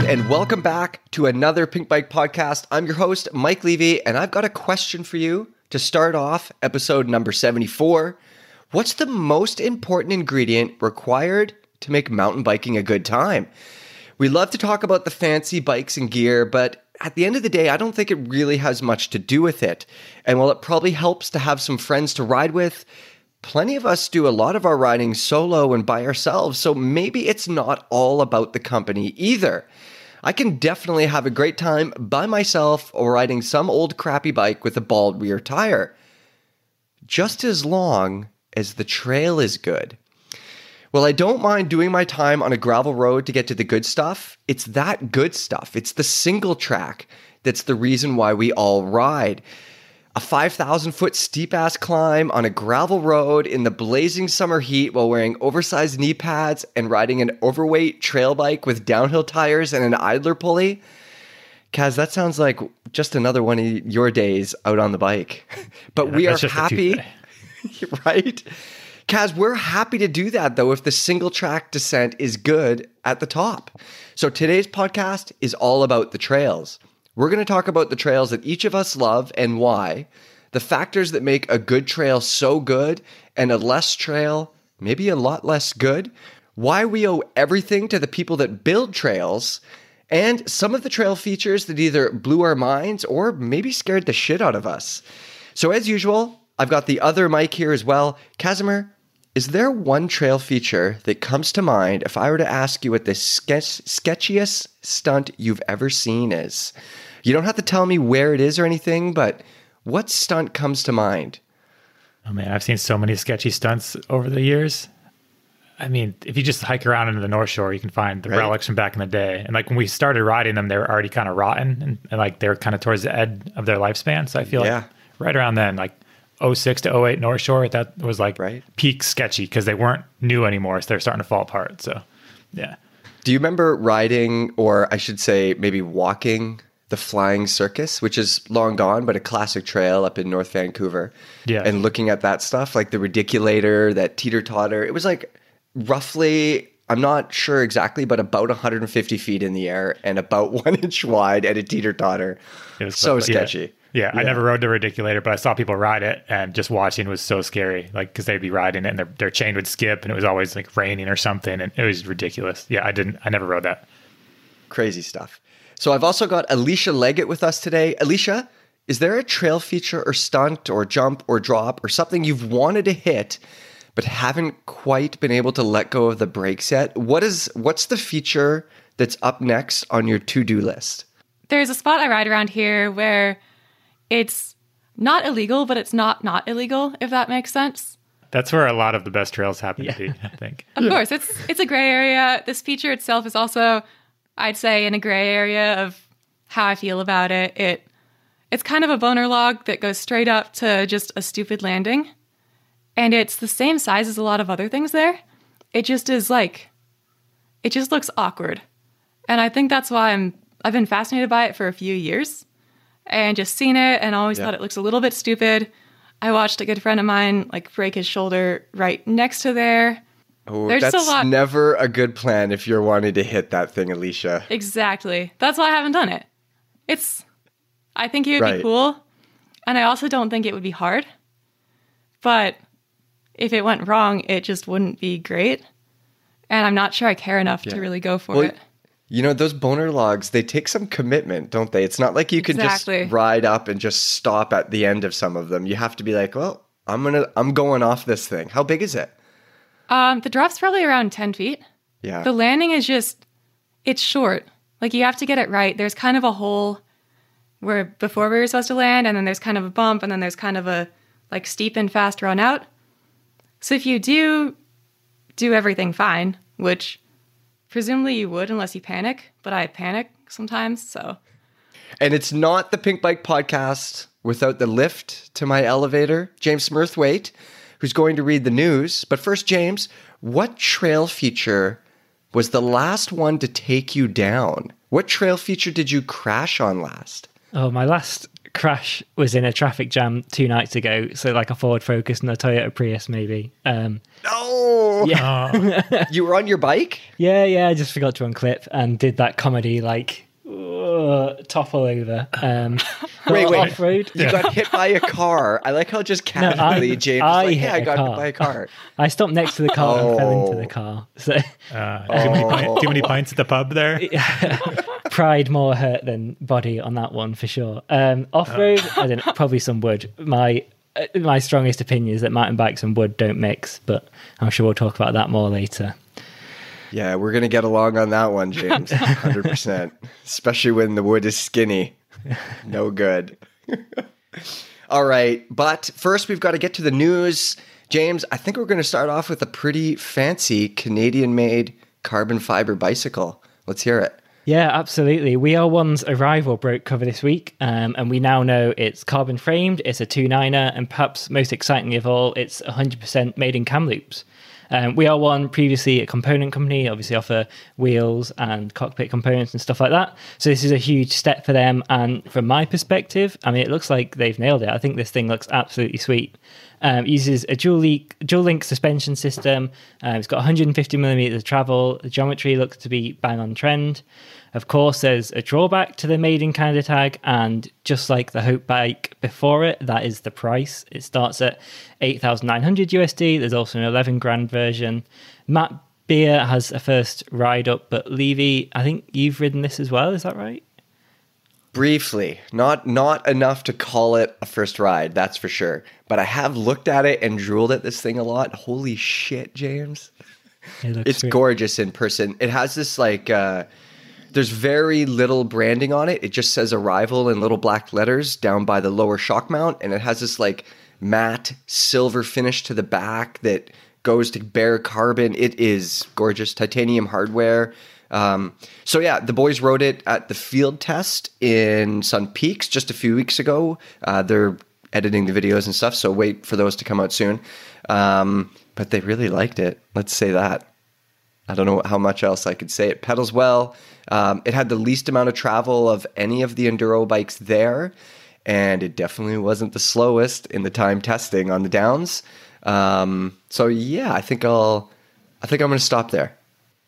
everyone, and welcome back to another Pinkbike podcast. I'm your host, Mike Levy, and I've got a question for you to start off episode number 74. What's the most important ingredient required to make mountain biking a good time? We love to talk about the fancy bikes and gear, but at the end of the day, I don't think it really has much to do with it. And while it probably helps to have some friends to ride with, plenty of us do a lot of our riding solo and by ourselves, so maybe it's not all about the company either. I can definitely have a great time by myself or riding some old crappy bike with a bald rear tire, just as long as the trail is good. Well, I don't mind doing my time on a gravel road to get to the good stuff. It's that good stuff. It's the single track that's the reason why we all ride a 5,000 foot steep ass climb on a gravel road in the blazing summer heat while wearing oversized knee pads and riding an overweight trail bike with downhill tires and an idler pulley. Kaz, that sounds like just another one of your days out on the bike. but yeah, we are happy, right? Kaz, we're happy to do that though if the single track descent is good at the top. So today's podcast is all about the trails. We're going to talk about the trails that each of us love and why, the factors that make a good trail so good and a less trail maybe a lot less good, why we owe everything to the people that build trails, and some of the trail features that either blew our minds or maybe scared the shit out of us. So, as usual, I've got the other Mike here as well. Casimir, is there one trail feature that comes to mind if I were to ask you what the sketch- sketchiest stunt you've ever seen is? You don't have to tell me where it is or anything, but what stunt comes to mind? Oh man, I've seen so many sketchy stunts over the years. I mean, if you just hike around into the North Shore, you can find the right. relics from back in the day. And like when we started riding them, they were already kind of rotten and, and like they were kind of towards the end of their lifespan. So I feel yeah. like right around then, like 06 to 08 North Shore, that was like right. peak sketchy because they weren't new anymore. So they're starting to fall apart. So yeah. Do you remember riding, or I should say, maybe walking the Flying Circus, which is long gone, but a classic trail up in North Vancouver. Yeah. And looking at that stuff, like the Ridiculator, that teeter totter, it was like roughly, I'm not sure exactly, but about 150 feet in the air and about one inch wide at a teeter totter. It was so sketchy. Yeah. yeah. I never rode the Ridiculator, but I saw people ride it and just watching was so scary. Like, because they'd be riding it and their, their chain would skip and it was always like raining or something. And it was ridiculous. Yeah. I didn't, I never rode that. Crazy stuff. So I've also got Alicia Leggett with us today. Alicia, is there a trail feature or stunt or jump or drop or something you've wanted to hit but haven't quite been able to let go of the brakes yet? What is what's the feature that's up next on your to-do list? There's a spot I ride around here where it's not illegal, but it's not not illegal, if that makes sense. That's where a lot of the best trails happen yeah. to be, I think. of course, it's it's a gray area. This feature itself is also I'd say in a gray area of how I feel about it. It it's kind of a boner log that goes straight up to just a stupid landing. And it's the same size as a lot of other things there. It just is like it just looks awkward. And I think that's why I'm I've been fascinated by it for a few years and just seen it and always yeah. thought it looks a little bit stupid. I watched a good friend of mine like break his shoulder right next to there Oh, There's that's a lot. never a good plan if you're wanting to hit that thing, Alicia. Exactly. That's why I haven't done it. It's, I think it would right. be cool. And I also don't think it would be hard. But if it went wrong, it just wouldn't be great. And I'm not sure I care enough yeah. to really go for well, it. You know, those boner logs, they take some commitment, don't they? It's not like you can exactly. just ride up and just stop at the end of some of them. You have to be like, well, I'm gonna I'm going off this thing. How big is it? Um, the drop's probably around 10 feet. Yeah. The landing is just, it's short. Like you have to get it right. There's kind of a hole where before we were supposed to land, and then there's kind of a bump, and then there's kind of a like steep and fast run out. So if you do do everything fine, which presumably you would unless you panic, but I panic sometimes, so. And it's not the Pinkbike podcast without the lift to my elevator. James Smurthwaite who's going to read the news. But first, James, what trail feature was the last one to take you down? What trail feature did you crash on last? Oh, my last Crash was in a traffic jam two nights ago, so like a Ford Focus and a Toyota Prius, maybe. Um, No. yeah, You were on your bike? yeah, yeah. I just forgot to unclip and did that comedy like uh, topple over. Um, Wait, wait. off road. You got hit by a car. I like how just I- casually James I like, hit "Yeah, I a got car." hit by a car." I stopped next to the car and fell into Oh. the car. So Uh, too, many pint, too many pints at the pub there. pride more hurt than body on that one for sure. Um, off road, I don't know, probably some wood. My uh, my strongest opinion is that mountain bikes and wood don't mix, but I'm sure we'll talk about that more later. Yeah, we're gonna get along on that one, James. Hundred percent. Especially when the wood is skinny. No good. All right, but first we've got to get to the news. James, I think we're going to start off with a pretty fancy Canadian-made carbon fiber bicycle. Let's hear it. Yeah, absolutely. We Are One's arrival broke cover this week, um, and we now know it's carbon framed, it's a 29er, and perhaps most excitingly of all, it's 100% made in Kamloops. Um, we Are One, previously a component company, obviously offer wheels and cockpit components and stuff like that. So this is a huge step for them. And from my perspective, I mean, it looks like they've nailed it. I think this thing looks absolutely sweet. Um, uses a dual link, dual link suspension system. Um, it's got 150 millimeters of travel. The geometry looks to be bang on trend. Of course, there's a drawback to the Made in Canada tag, and just like the Hope bike before it, that is the price. It starts at 8,900 USD. There's also an 11 grand version. Matt Beer has a first ride up, but Levy, I think you've ridden this as well. Is that right? Briefly, not not enough to call it a first ride, that's for sure. But I have looked at it and drooled at this thing a lot. Holy shit, James. It It's great. gorgeous in person. It has this like uh there's very little branding on it. It just says arrival in little black letters down by the lower shock mount and it has this like matte silver finish to the back that goes to bare carbon. It is gorgeous titanium hardware. Um, so yeah, the boys rode it at the field test in Sun Peaks just a few weeks ago. Uh, they're editing the videos and stuff, so wait for those to come out soon. Um, but they really liked it. Let's say that. I don't know how much else I could say. It pedals well. Um, it had the least amount of travel of any of the enduro bikes there, and it definitely wasn't the slowest in the time testing on the downs. Um, so yeah, I think I'll. I think I'm going to stop there.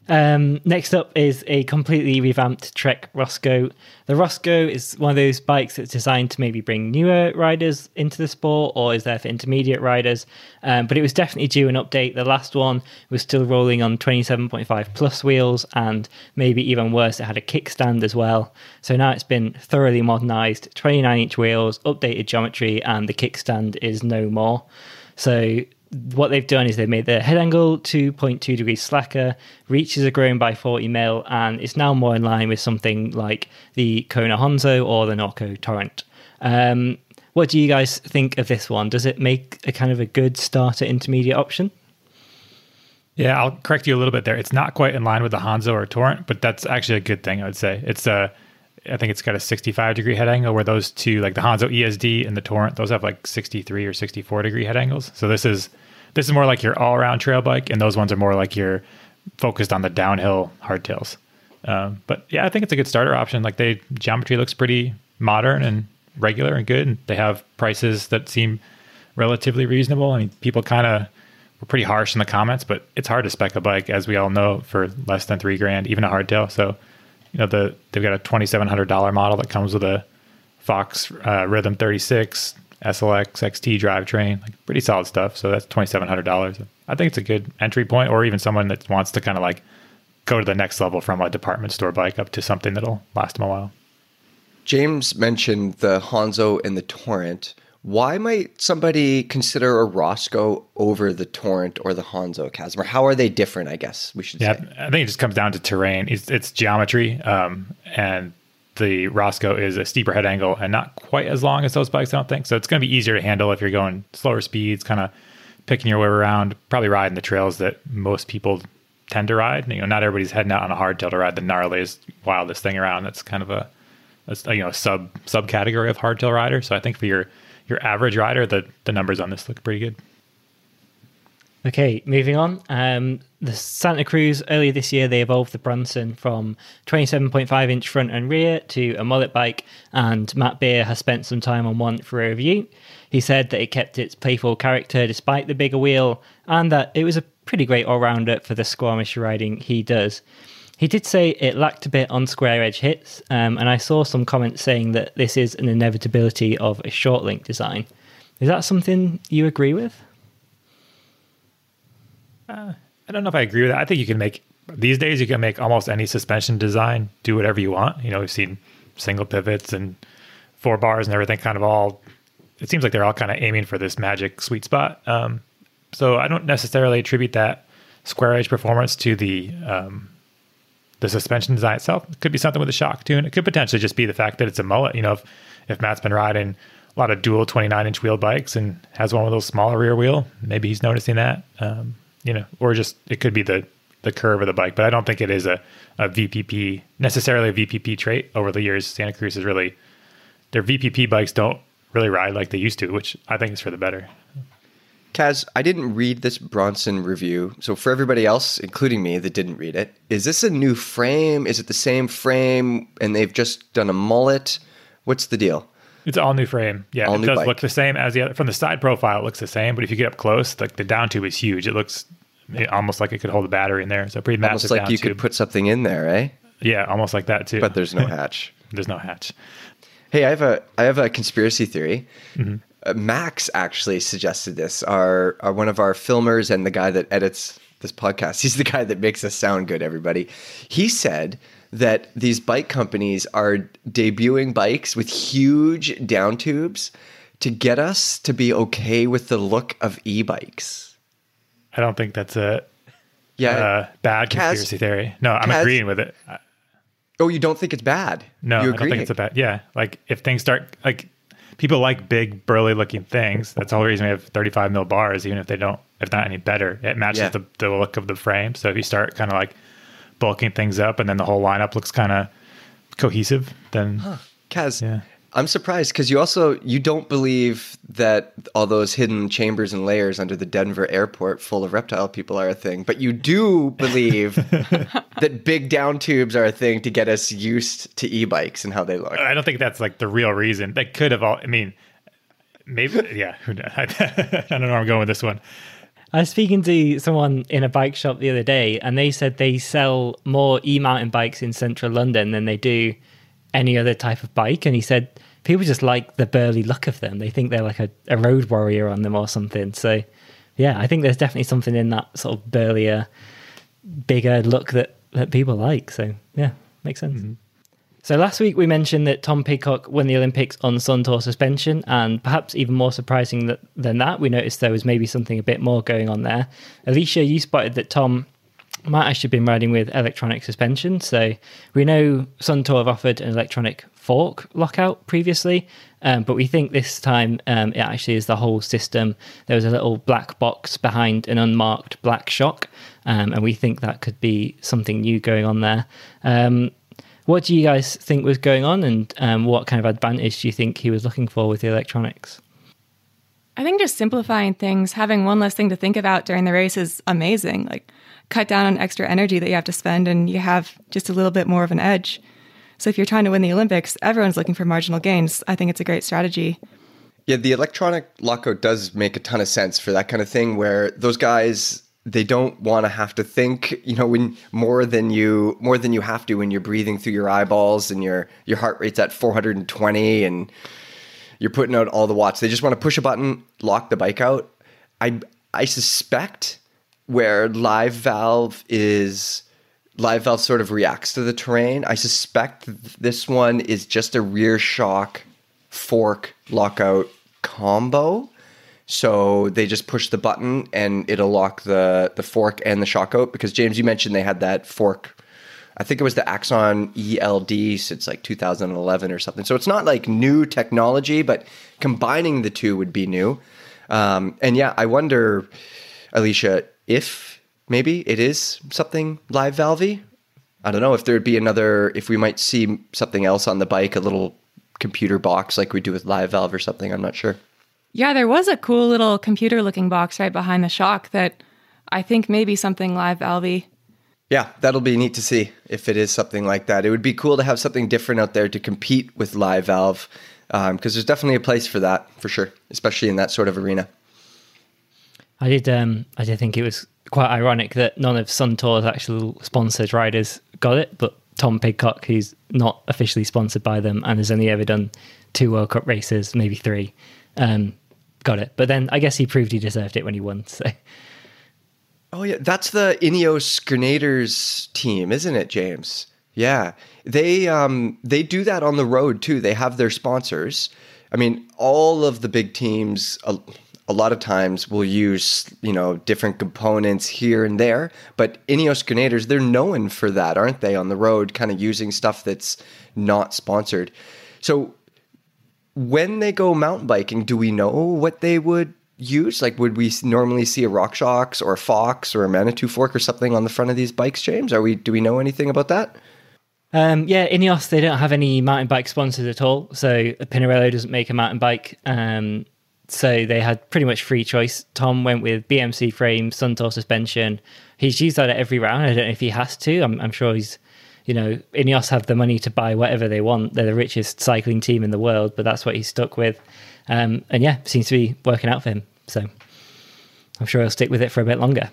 Um, next up is a completely revamped Trek Roscoe. The Roscoe is one of those bikes that's designed to maybe bring newer riders into the sport or is there for intermediate riders. Um, but it was definitely due an update. The last one was still rolling on 27.5 plus wheels and maybe even worse, it had a kickstand as well. So now it's been thoroughly modernized 29 inch wheels, updated geometry, and the kickstand is no more. So what they've done is they've made the head angle 2.2 degrees slacker, reaches are grown by 40 mil, and it's now more in line with something like the Kona Honzo or the Norco Torrent. Um, what do you guys think of this one? Does it make a kind of a good starter intermediate option? Yeah, I'll correct you a little bit there. It's not quite in line with the Honzo or Torrent, but that's actually a good thing. I would say it's a. I think it's got a 65 degree head angle where those two, like the Honzo ESD and the Torrent, those have like 63 or 64 degree head angles. So this is this is more like your all around trail bike, and those ones are more like your focused on the downhill hardtails. Um, but yeah, I think it's a good starter option. Like they geometry looks pretty modern and regular and good, and they have prices that seem relatively reasonable. I mean, people kind of were pretty harsh in the comments, but it's hard to spec a bike, as we all know, for less than three grand, even a hardtail. So, you know, the they've got a twenty seven hundred dollar model that comes with a Fox uh, Rhythm thirty six SLX XT drivetrain, like pretty solid stuff. So that's twenty seven hundred dollars. I think it's a good entry point, or even someone that wants to kind of like go to the next level from a department store bike up to something that'll last them a while. James mentioned the Honzo and the Torrent. Why might somebody consider a Roscoe over the Torrent or the Honzo Chasm? Or how are they different? I guess we should Yeah, say. I think it just comes down to terrain. It's, it's geometry, um, and the Roscoe is a steeper head angle and not quite as long as those bikes. I don't think so. It's going to be easier to handle if you're going slower speeds, kind of picking your way around, probably riding the trails that most people tend to ride. You know, not everybody's heading out on a hardtail to ride the gnarliest, wildest thing around. That's kind of a, a you know sub subcategory of hardtail rider. So I think for your your average rider, the the numbers on this look pretty good. Okay, moving on. Um, the Santa Cruz earlier this year they evolved the Bronson from 27.5 inch front and rear to a mullet bike, and Matt Beer has spent some time on one for a review. He said that it kept its playful character despite the bigger wheel, and that it was a pretty great all rounder for the Squamish riding he does. He did say it lacked a bit on square edge hits, um, and I saw some comments saying that this is an inevitability of a short link design. Is that something you agree with? Uh, I don't know if I agree with that. I think you can make these days you can make almost any suspension design do whatever you want. You know, we've seen single pivots and four bars and everything kind of all it seems like they're all kind of aiming for this magic sweet spot. Um, so I don't necessarily attribute that square edge performance to the um, the suspension design itself. It could be something with a shock tune. It could potentially just be the fact that it's a mullet. You know, if, if Matt's been riding a lot of dual 29 inch wheel bikes and has one with those smaller rear wheel, maybe he's noticing that. Um, you know, or just it could be the the curve of the bike, but I don't think it is a, a VPP necessarily a VPP trait. Over the years, Santa Cruz is really their VPP bikes don't really ride like they used to, which I think is for the better. Kaz, I didn't read this Bronson review. So for everybody else, including me that didn't read it, is this a new frame? Is it the same frame and they've just done a mullet? What's the deal? It's all new frame. Yeah, all it does bike. look the same as the other. From the side profile, it looks the same, but if you get up close, like the down tube is huge. It looks almost like it could hold a battery in there. So pretty massive. Almost like you tube. could put something in there, eh? Yeah, almost like that too. But there's no hatch. there's no hatch. Hey, I have a I have a conspiracy theory. Mm-hmm. Uh, Max actually suggested this. Our, our one of our filmers and the guy that edits this podcast. He's the guy that makes us sound good. Everybody. He said that these bike companies are debuting bikes with huge down tubes to get us to be okay with the look of e-bikes. I don't think that's a yeah uh, bad conspiracy Kaz, theory. No, I'm Kaz, agreeing with it. Oh, you don't think it's bad? No, I don't think it's a bad. Yeah, like if things start like people like big burly looking things. That's the whole reason we have 35 mil bars, even if they don't, if not any better, it matches yeah. the, the look of the frame. So if you start kind of like bulking things up, and then the whole lineup looks kind of cohesive. Then, huh. Kaz, yeah. I'm surprised because you also you don't believe that all those hidden chambers and layers under the Denver airport full of reptile people are a thing, but you do believe that big down tubes are a thing to get us used to e-bikes and how they look. I don't think that's like the real reason. That could have all. I mean, maybe yeah. I don't know where I'm going with this one. I was speaking to someone in a bike shop the other day, and they said they sell more e-mountain bikes in central London than they do any other type of bike. And he said people just like the burly look of them. They think they're like a, a road warrior on them or something. So, yeah, I think there's definitely something in that sort of burlier, bigger look that that people like. So, yeah, makes sense. Mm-hmm. So last week we mentioned that Tom Pidcock won the Olympics on Suntour suspension, and perhaps even more surprising that, than that, we noticed there was maybe something a bit more going on there. Alicia, you spotted that Tom might actually have been riding with electronic suspension. So we know Suntour have offered an electronic fork lockout previously, um, but we think this time um, it actually is the whole system. There was a little black box behind an unmarked black shock, um, and we think that could be something new going on there. What do you guys think was going on, and um, what kind of advantage do you think he was looking for with the electronics? I think just simplifying things, having one less thing to think about during the race is amazing. Like, cut down on extra energy that you have to spend, and you have just a little bit more of an edge. So, if you're trying to win the Olympics, everyone's looking for marginal gains. I think it's a great strategy. Yeah, the electronic lockout does make a ton of sense for that kind of thing where those guys they don't want to have to think you know when more than you more than you have to when you're breathing through your eyeballs and your your heart rate's at 420 and you're putting out all the watts. They just want to push a button lock the bike out. I i suspect where live valve is live valve sort of reacts to the terrain. I suspect this one is just a rear shock fork lockout combo so they just push the button and it'll lock the the fork and the shock out. Because James, you mentioned they had that fork. I think it was the Axon ELD since like 2011 or something. So it's not like new technology, but combining the two would be new. Um, and yeah, I wonder, Alicia, if maybe it is something live valvey. I don't know if there'd be another, if we might see something else on the bike, a little computer box like we do with live valve or something. I'm not sure. Yeah, there was a cool little computer looking box right behind the shock that I think maybe something live valvey. Yeah, that'll be neat to see if it is something like that. It would be cool to have something different out there to compete with Live Valve because um, there's definitely a place for that for sure, especially in that sort of arena. I did. Um, I did think it was quite ironic that none of Suntour's actual sponsored riders got it, but Tom Pidcock, who's not officially sponsored by them and has only ever done two World Cup races, maybe three, um, got it. But then I guess he proved he deserved it when he won. So. Oh yeah, that's the Ineos Grenadiers team, isn't it, James? Yeah, they um, they do that on the road too. They have their sponsors. I mean, all of the big teams. A, a lot of times will use you know different components here and there but ineos grenadiers they're known for that aren't they on the road kind of using stuff that's not sponsored so when they go mountain biking do we know what they would use? Like, would we normally see a RockShox or a Fox or a Manitou fork or something on the front of these bikes, James? Are we? Do we know anything about that? Um, yeah, Ineos they don't have any mountain bike sponsors at all. So Pinarello doesn't make a mountain bike. Um, so they had pretty much free choice. Tom went with BMC frame, Suntour suspension. He's used that at every round. I don't know if he has to. I'm, I'm sure he's, you know, Ineos have the money to buy whatever they want. They're the richest cycling team in the world, but that's what he's stuck with. Um, and yeah, seems to be working out for him. So I'm sure he'll stick with it for a bit longer.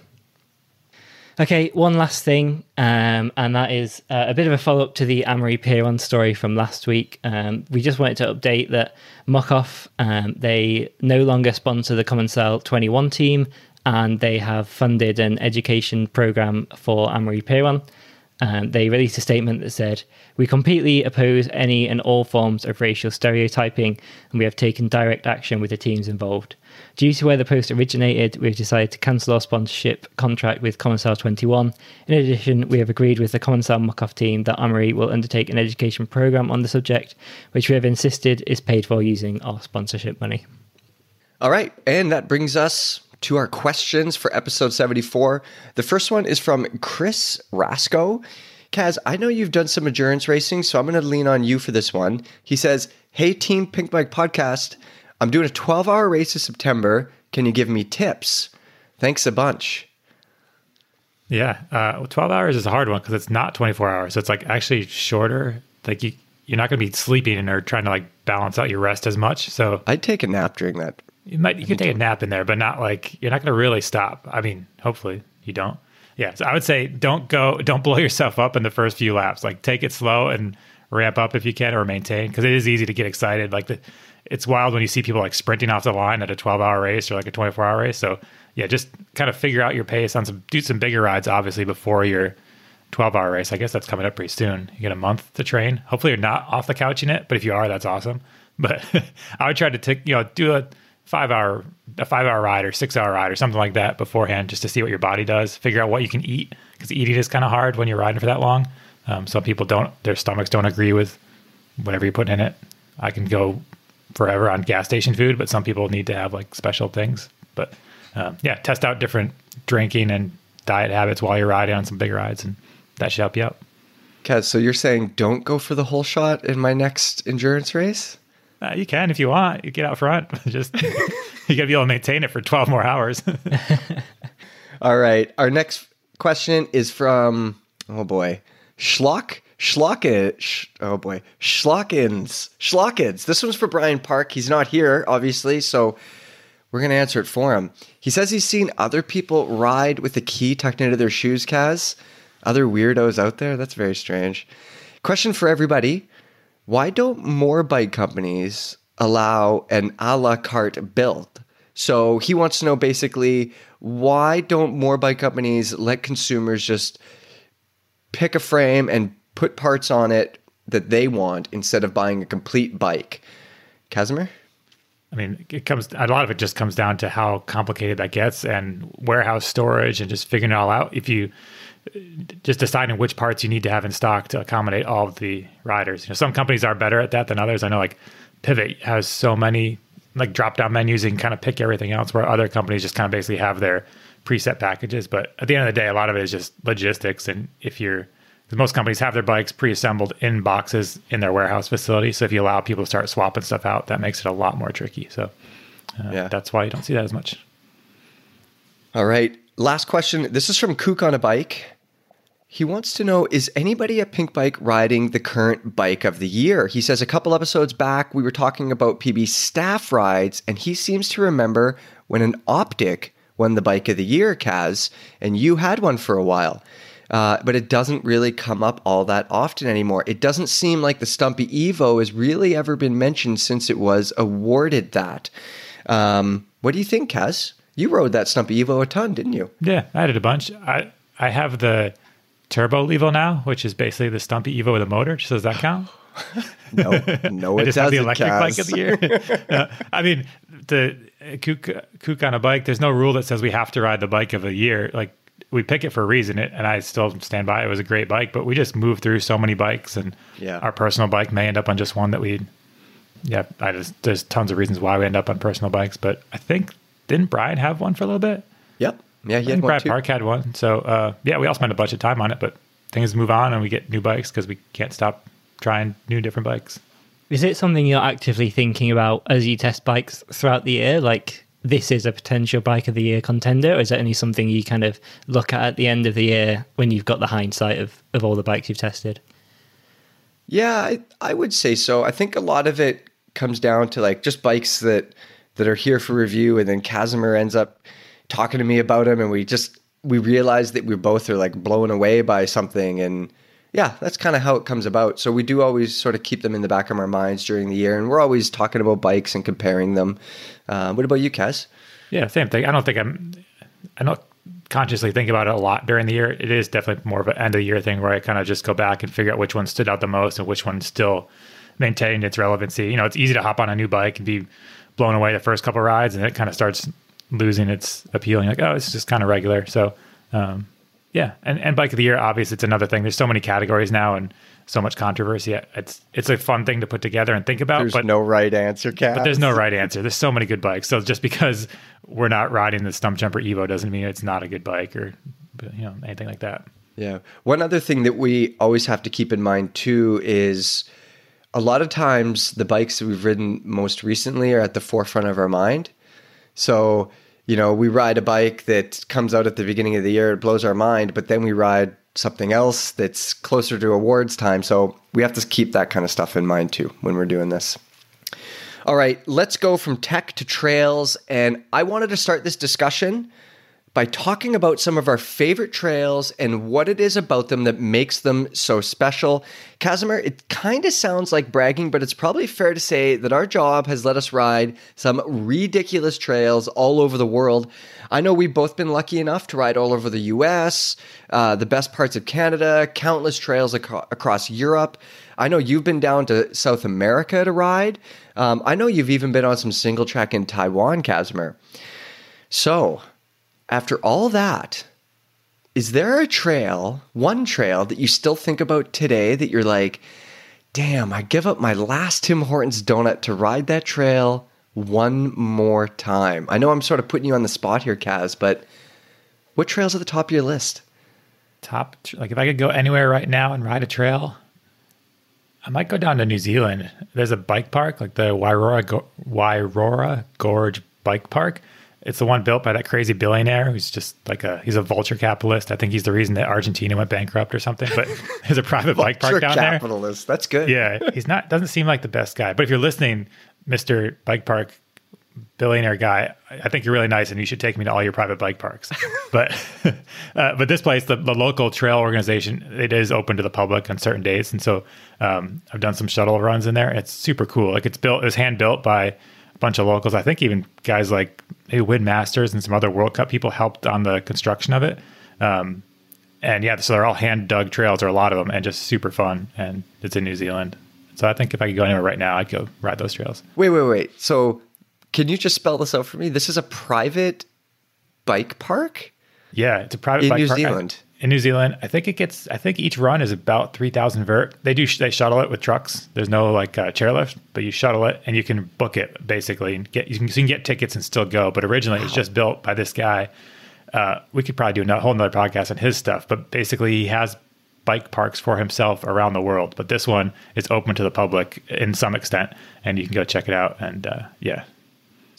Okay, one last thing, um, and that is uh, a bit of a follow up to the Amaury Pierron story from last week. Um, we just wanted to update that Muc-Off, um, they no longer sponsor the Commencal 21 team, and they have funded an education program for Amaury Pierron. Um, they released a statement that said, We completely oppose any and all forms of racial stereotyping, and we have taken direct action with the teams involved. Due to where the post originated, we've decided to cancel our sponsorship contract with Commencal 21. In addition, we have agreed with the Commencal Muc-Off team that Amaury will undertake an education program on the subject, which we have insisted is paid for using our sponsorship money. All right, and that brings us to our questions for episode 74. The first one is from Chris Rasco. Kaz, I know you've done some endurance racing, so I'm going to lean on you for this one. He says, Hey, Team Pinkbike Podcast, I'm doing a 12 hour race in September. Can you give me tips? Thanks a bunch. Yeah, uh, 12 hours is a hard one because it's not 24 hours. So it's like actually shorter. Like you, you're not going to be sleeping or trying to like balance out your rest as much. So I'd take a nap during that you might you can take a nap in there, but not like you're not going to really stop. I mean, hopefully you don't. Yeah, so I would say don't go, don't blow yourself up in the first few laps. Like take it slow and ramp up if you can, or maintain because it is easy to get excited. Like the, it's wild when you see people like sprinting off the line at a 12 hour race or like a 24 hour race. So yeah, just kind of figure out your pace on some do some bigger rides, obviously before your 12 hour race. I guess that's coming up pretty soon. You get a month to train. Hopefully you're not off the couch in it, but if you are, that's awesome. But I would try to take you know do a five hour a five hour ride or six hour ride or something like that beforehand just to see what your body does figure out what you can eat because eating is kind of hard when you're riding for that long. Um, some people don't their stomachs don't agree with whatever you put in it. I can go forever on gas station food but some people need to have like special things. But um, yeah test out different drinking and diet habits while you're riding on some big rides and that should help you out. Kaz, so you're saying don't go for the whole shot in my next endurance race uh, you can if you want. You get out front. Just you got to be able to maintain it for 12 more hours. All right. Our next question is from oh boy, Schlock Schlocken. Sh- oh boy, Schlockens Schlockens. This one's for Brian Park. He's not here, obviously, so we're gonna answer it for him. He says he's seen other people ride with the key tucked into their shoes. Kaz, other weirdos out there. That's very strange. Question for everybody why don't more bike companies allow an a la carte build? So he wants to know basically why don't more bike companies let consumers just pick a frame and put parts on it that they want instead of buying a complete bike? Casimir? I mean, it comes a lot of it just comes down to how complicated that gets and warehouse storage and just figuring it all out. If you just deciding which parts you need to have in stock to accommodate all of the riders. You know, some companies are better at that than others. I know like Pivot has so many like drop down menus and kind of pick everything else where other companies just kind of basically have their preset packages. But at the end of the day, a lot of it is just logistics. And if you're, most companies have their bikes pre-assembled in boxes in their warehouse facility. So if you allow people to start swapping stuff out, that makes it a lot more tricky. So uh, yeah. that's why you don't see that as much. All right last question. This is from Kook on a bike. He wants to know Is anybody at Pinkbike riding the current bike of the year? He says a couple episodes back, we were talking about PB staff rides, and he seems to remember when an Optic won the bike of the year, Kaz, and you had one for a while. Uh, but it doesn't really come up all that often anymore. It doesn't seem like the Stumpy Evo has really ever been mentioned since it was awarded that. Um, what do you think, Kaz? You rode that Stumpy Evo a ton, didn't you? Yeah, I did a bunch. I I have the Turbo Evo now, which is basically the Stumpy Evo with a motor. So does that count? no, no, it just doesn't. have the electric Kaz. bike of the year. I mean, the uh, kook, kook on a bike. There's no rule that says we have to ride the bike of a year. Like we pick it for a reason, it, and I still stand by. It was a great bike, but we just moved through so many bikes, and Yeah. our personal bike may end up on just one that we. Yeah, I just there's tons of reasons why we end up on personal bikes, but I think didn't Brian have one for a little bit? Yep. Yeah, I he think had one Brad too. Park had one. So uh, yeah, we all spent a bunch of time on it, but things move on and we get new bikes because we can't stop trying new different bikes. Is it something you're actively thinking about as you test bikes throughout the year? Like, this is a potential bike of the year contender, or is it only something you kind of look at at the end of the year when you've got the hindsight of, of all the bikes you've tested? Yeah, I, I would say so. I think a lot of it comes down to like just bikes that that are here for review, and then Casimir ends up talking to me about them, and we just we realize that we both are like blown away by something, and yeah, that's kind of how it comes about. So we do always sort of keep them in the back of our minds during the year, and we're always talking about bikes and comparing them. Uh, what about you, Kaz? Yeah, same thing. I don't think I'm. I don't consciously think about it a lot during the year. It is definitely more of an end of the year thing where I kind of just go back and figure out which one stood out the most and which one still maintained its relevancy. You know, it's easy to hop on a new bike and be blown away the first couple rides, and it kind of starts losing its appeal. And you're like, oh, it's just kind of regular. So, um, yeah, and and bike of the year, obviously, it's another thing. There's so many categories now and so much controversy. It's it's a fun thing to put together and think about. There's but no right answer, Kaz. but there's no right answer. There's so many good bikes. So just because we're not riding the Stumpjumper Evo doesn't mean it's not a good bike or you know anything like that. Yeah. One other thing that we always have to keep in mind too is a lot of times the bikes that we've ridden most recently are at the forefront of our mind. So, you know, we ride a bike that comes out at the beginning of the year, it blows our mind, but then we ride something else that's closer to awards time. So we have to keep that kind of stuff in mind too when we're doing this. All right, let's go from tech to trails. And I wanted to start this discussion by talking about some of our favorite trails and what it is about them that makes them so special. Casimir, it kind of sounds like bragging, but it's probably fair to say that our job has let us ride some ridiculous trails all over the world. I know we've both been lucky enough to ride all over the US, uh, the best parts of Canada, countless trails aco- across Europe. I know you've been down to South America to ride. Um, I know you've even been on some single track in Taiwan, Casimir. So, after all that, is there a trail, one trail that you still think about today that you're like, damn, I give up my last Tim Hortons donut to ride that trail one more time? I know I'm sort of putting you on the spot here, Kaz, but what trail's at the top of your list? Top like if I could go anywhere right now and ride a trail, I might go down to New Zealand. There's a bike park like the Wairoa Wairoa Gorge Bike Park. It's the one built by that crazy billionaire who's just like a he's a vulture capitalist. I think he's the reason that Argentina went bankrupt or something. But there's a private bike park down there. Vulture capitalist. That's good. yeah, he's not doesn't seem like the best guy. But if you're listening, Mister Bike Park billionaire guy, I think you're really nice, and you should take me to all your private bike parks. but uh, but this place, the, the local trail organization, it is open to the public on certain days, and so um, I've done some shuttle runs in there. It's super cool. Like it's built, it was hand built by bunch of locals. I think even guys like maybe Wyn Masters and some other World Cup people helped on the construction of it. Um, and yeah, so they're all hand dug trails, or a lot of them, and just super fun. And it's in New Zealand. So I think if I could go anywhere right now, I'd go ride those trails. Wait, wait, wait. So, can you just spell this out for me? This is a private bike park? Yeah, it's a private In bike New park. Zealand? In New Zealand, I think it gets. I think each run is about three thousand vert. They do. They shuttle it with trucks. There's no like uh, chairlift, but you shuttle it and you can book it basically and get. You can, you can get tickets and still go. But originally, it was just built by this guy. Uh, we could probably do a whole nother podcast on his stuff, but basically, he has bike parks for himself around the world. But this one is open to the public in some extent, and you can go check it out. And uh, yeah,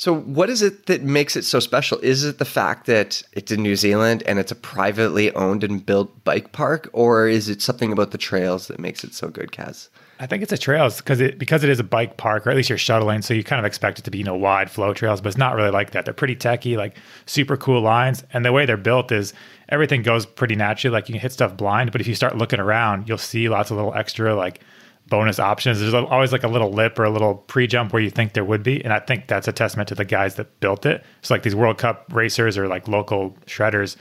So, what is it that makes it so special? Is it the fact that it's in New Zealand and it's a privately owned and built bike park, or is it something about the trails that makes it so good, Kaz? I think it's the trails because it because it is a bike park, or at least you're shuttling, so you kind of expect it to be you know wide flow trails, but it's not really like that. They're pretty techy, like super cool lines, and the way they're built is everything goes pretty naturally. Like you can hit stuff blind, but if you start looking around, you'll see lots of little extra like bonus options. There's always like a little lip or a little pre jump where you think there would be. And I think that's a testament to the guys that built it. It's like these World Cup racers or like local shredders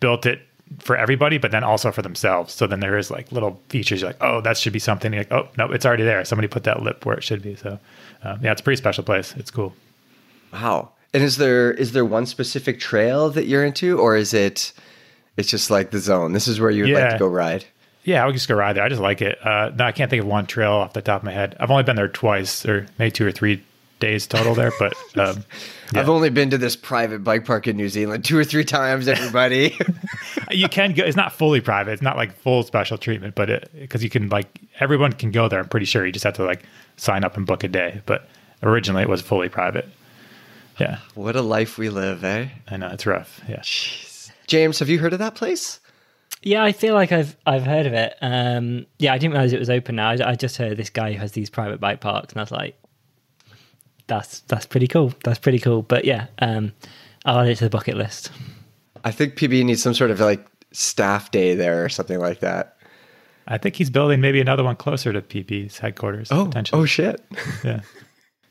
built it for everybody, but then also for themselves. So then there is like little features. You're like, oh, that should be something. You're like, oh, no, it's already there. Somebody put that lip where it should be. So um, yeah, it's a pretty special place. It's cool. Wow. And is there is there one specific trail that you're into, or is it it's just like the zone? This is where you would yeah. like to go ride. Yeah, I would just go ride there. I just like it. Uh, no, I can't think of one trail off the top of my head. I've only been there twice, or maybe two or three days total there. But um, yeah. I've only been to this private bike park in New Zealand two or three times. Everybody, you can go. It's not fully private. It's not like full special treatment, but because you can like everyone can go there. I'm pretty sure you just have to like sign up and book a day. But originally it was fully private. Yeah. What a life we live, eh? I know it's rough. Yeah. Jeez. James, have you heard of that place? Yeah, I feel like I've I've heard of it. Um, yeah, I didn't realize it was open now. I, I, just heard this guy who has these private bike parks, and I was like, "That's that's pretty cool. That's pretty cool." But yeah, um, I'll add it to the bucket list. I think PB needs some sort of like staff day there or something like that. I think he's building maybe another one closer to PB's headquarters. Oh, oh shit! Yeah.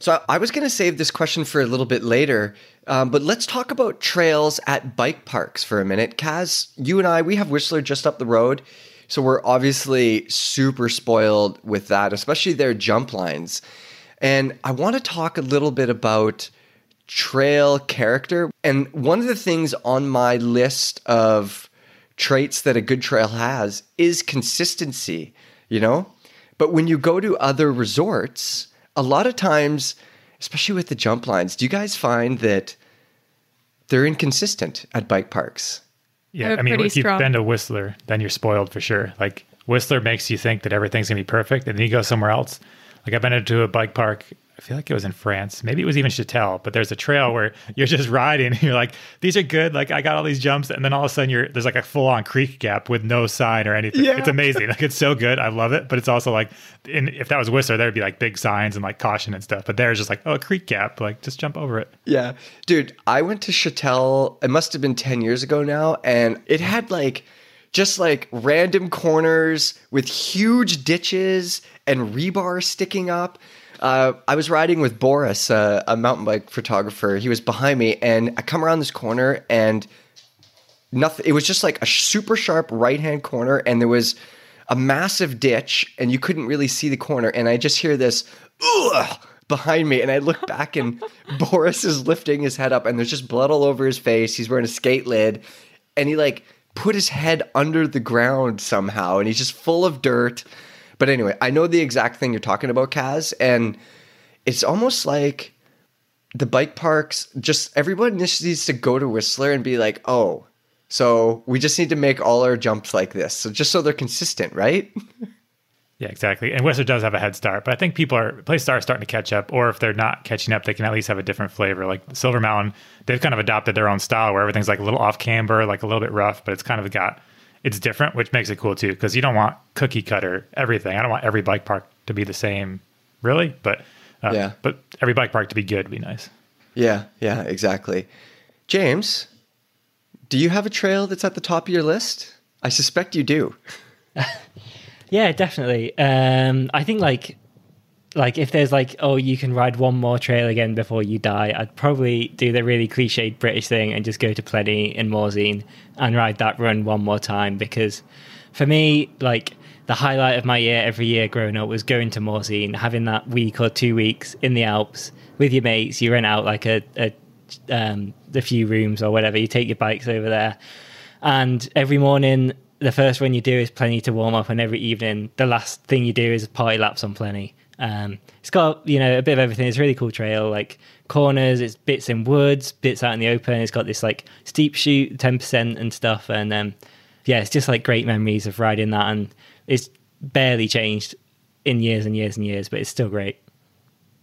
So I was going to save this question for a little bit later, um, but let's talk about trails at bike parks for a minute. Kaz, you and I, we have Whistler just up the road. So we're obviously super spoiled with that, especially their jump lines. And I want to talk a little bit about trail character. And one of the things on my list of traits that a good trail has is consistency, you know? But when you go to other resorts, a lot of times, especially with the jump lines, do you guys find that they're inconsistent at bike parks? Yeah, they're I mean, if you've been to Whistler, then you're spoiled for sure. Like Whistler makes you think that everything's gonna be perfect, and then you go somewhere else. Like I've been into a bike park I feel like it was in France. Maybe it was even Chatel, but there's a trail where you're just riding and you're like, these are good. Like I got all these jumps. And then all of a sudden you're there's like a full on creek gap with no sign or anything. Yeah. It's amazing. Like it's so good. I love it. But it's also like in, if that was Whistler, there'd be like big signs and like caution and stuff. But there's just like, oh, a creek gap. Like just jump over it. Yeah. Dude, I went to Chatel, it must have been 10 years ago now. And it had like just like random corners with huge ditches and rebar sticking up. Uh, I was riding with Boris, uh, a mountain bike photographer. He was behind me, and I come around this corner, and nothing. It was just like a super sharp right hand corner, and there was a massive ditch, and you couldn't really see the corner. And I just hear this Ugh! behind me, and I look back, and Boris is lifting his head up, and there's just blood all over his face. He's wearing a skate lid, and he like put his head under the ground somehow, and he's just full of dirt but anyway, I know the exact thing you're talking about, Kaz, and it's almost like the bike parks. Just everyone just needs to go to Whistler and be like, oh, so we just need to make all our jumps like this, so just so they're consistent, right? Yeah, exactly. And Whistler does have a head start, but I think people are places are starting to catch up, or if they're not catching up, they can at least have a different flavor. Like Silver Mountain, they've kind of adopted their own style where everything's like a little off camber, like a little bit rough, but it's kind of got it's different, which makes it cool too. Because you don't want cookie cutter everything. I don't want every bike park to be the same, really. But uh, yeah, but every bike park to be good would be nice. Yeah, yeah, exactly. James, do you have a trail that's at the top of your list? I suspect you do. yeah, definitely. Um, I think like like if there's like oh you can ride one more trail again before you die i'd probably do the really cliched british thing and just go to Pleney in morzine and ride that run one more time because for me like the highlight of my year every year growing up was going to morzine having that week or two weeks in the alps with your mates you rent out like a, a um, the few rooms or whatever you take your bikes over there. And every morning the first run you do is Pleney to warm up and every evening the last thing you do is party laps on Pleney um, it's got you know a bit of everything. It's a really cool trail, like corners. It's bits in woods, bits out in the open. It's got this like steep shoot, ten percent and stuff. And um, yeah, it's just like great memories of riding that, and it's barely changed in years and years and years, but it's still great.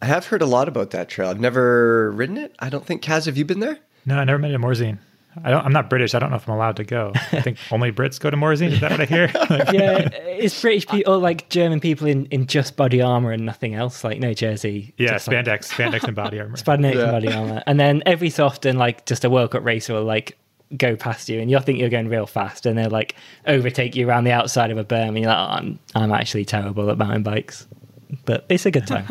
I have heard a lot about that trail. I've never ridden it. I don't think Kaz, have you been there? No, I never been to Morzine. I don't, I'm not British. I don't know if I'm allowed to go. I think only Brits go to Morzine. Is that what I hear? yeah, it's British people, like German people in, in just body armor and nothing else, like no jersey. yeah, just, like, spandex, spandex and body armor. spandex Yeah. and body armor. And then every so often, like just a World Cup racer will like go past you, and you'll think you're going real fast, and they'll like overtake you around the outside of a berm, and you're like, oh, I'm I'm actually terrible at mountain bikes, but it's a good time.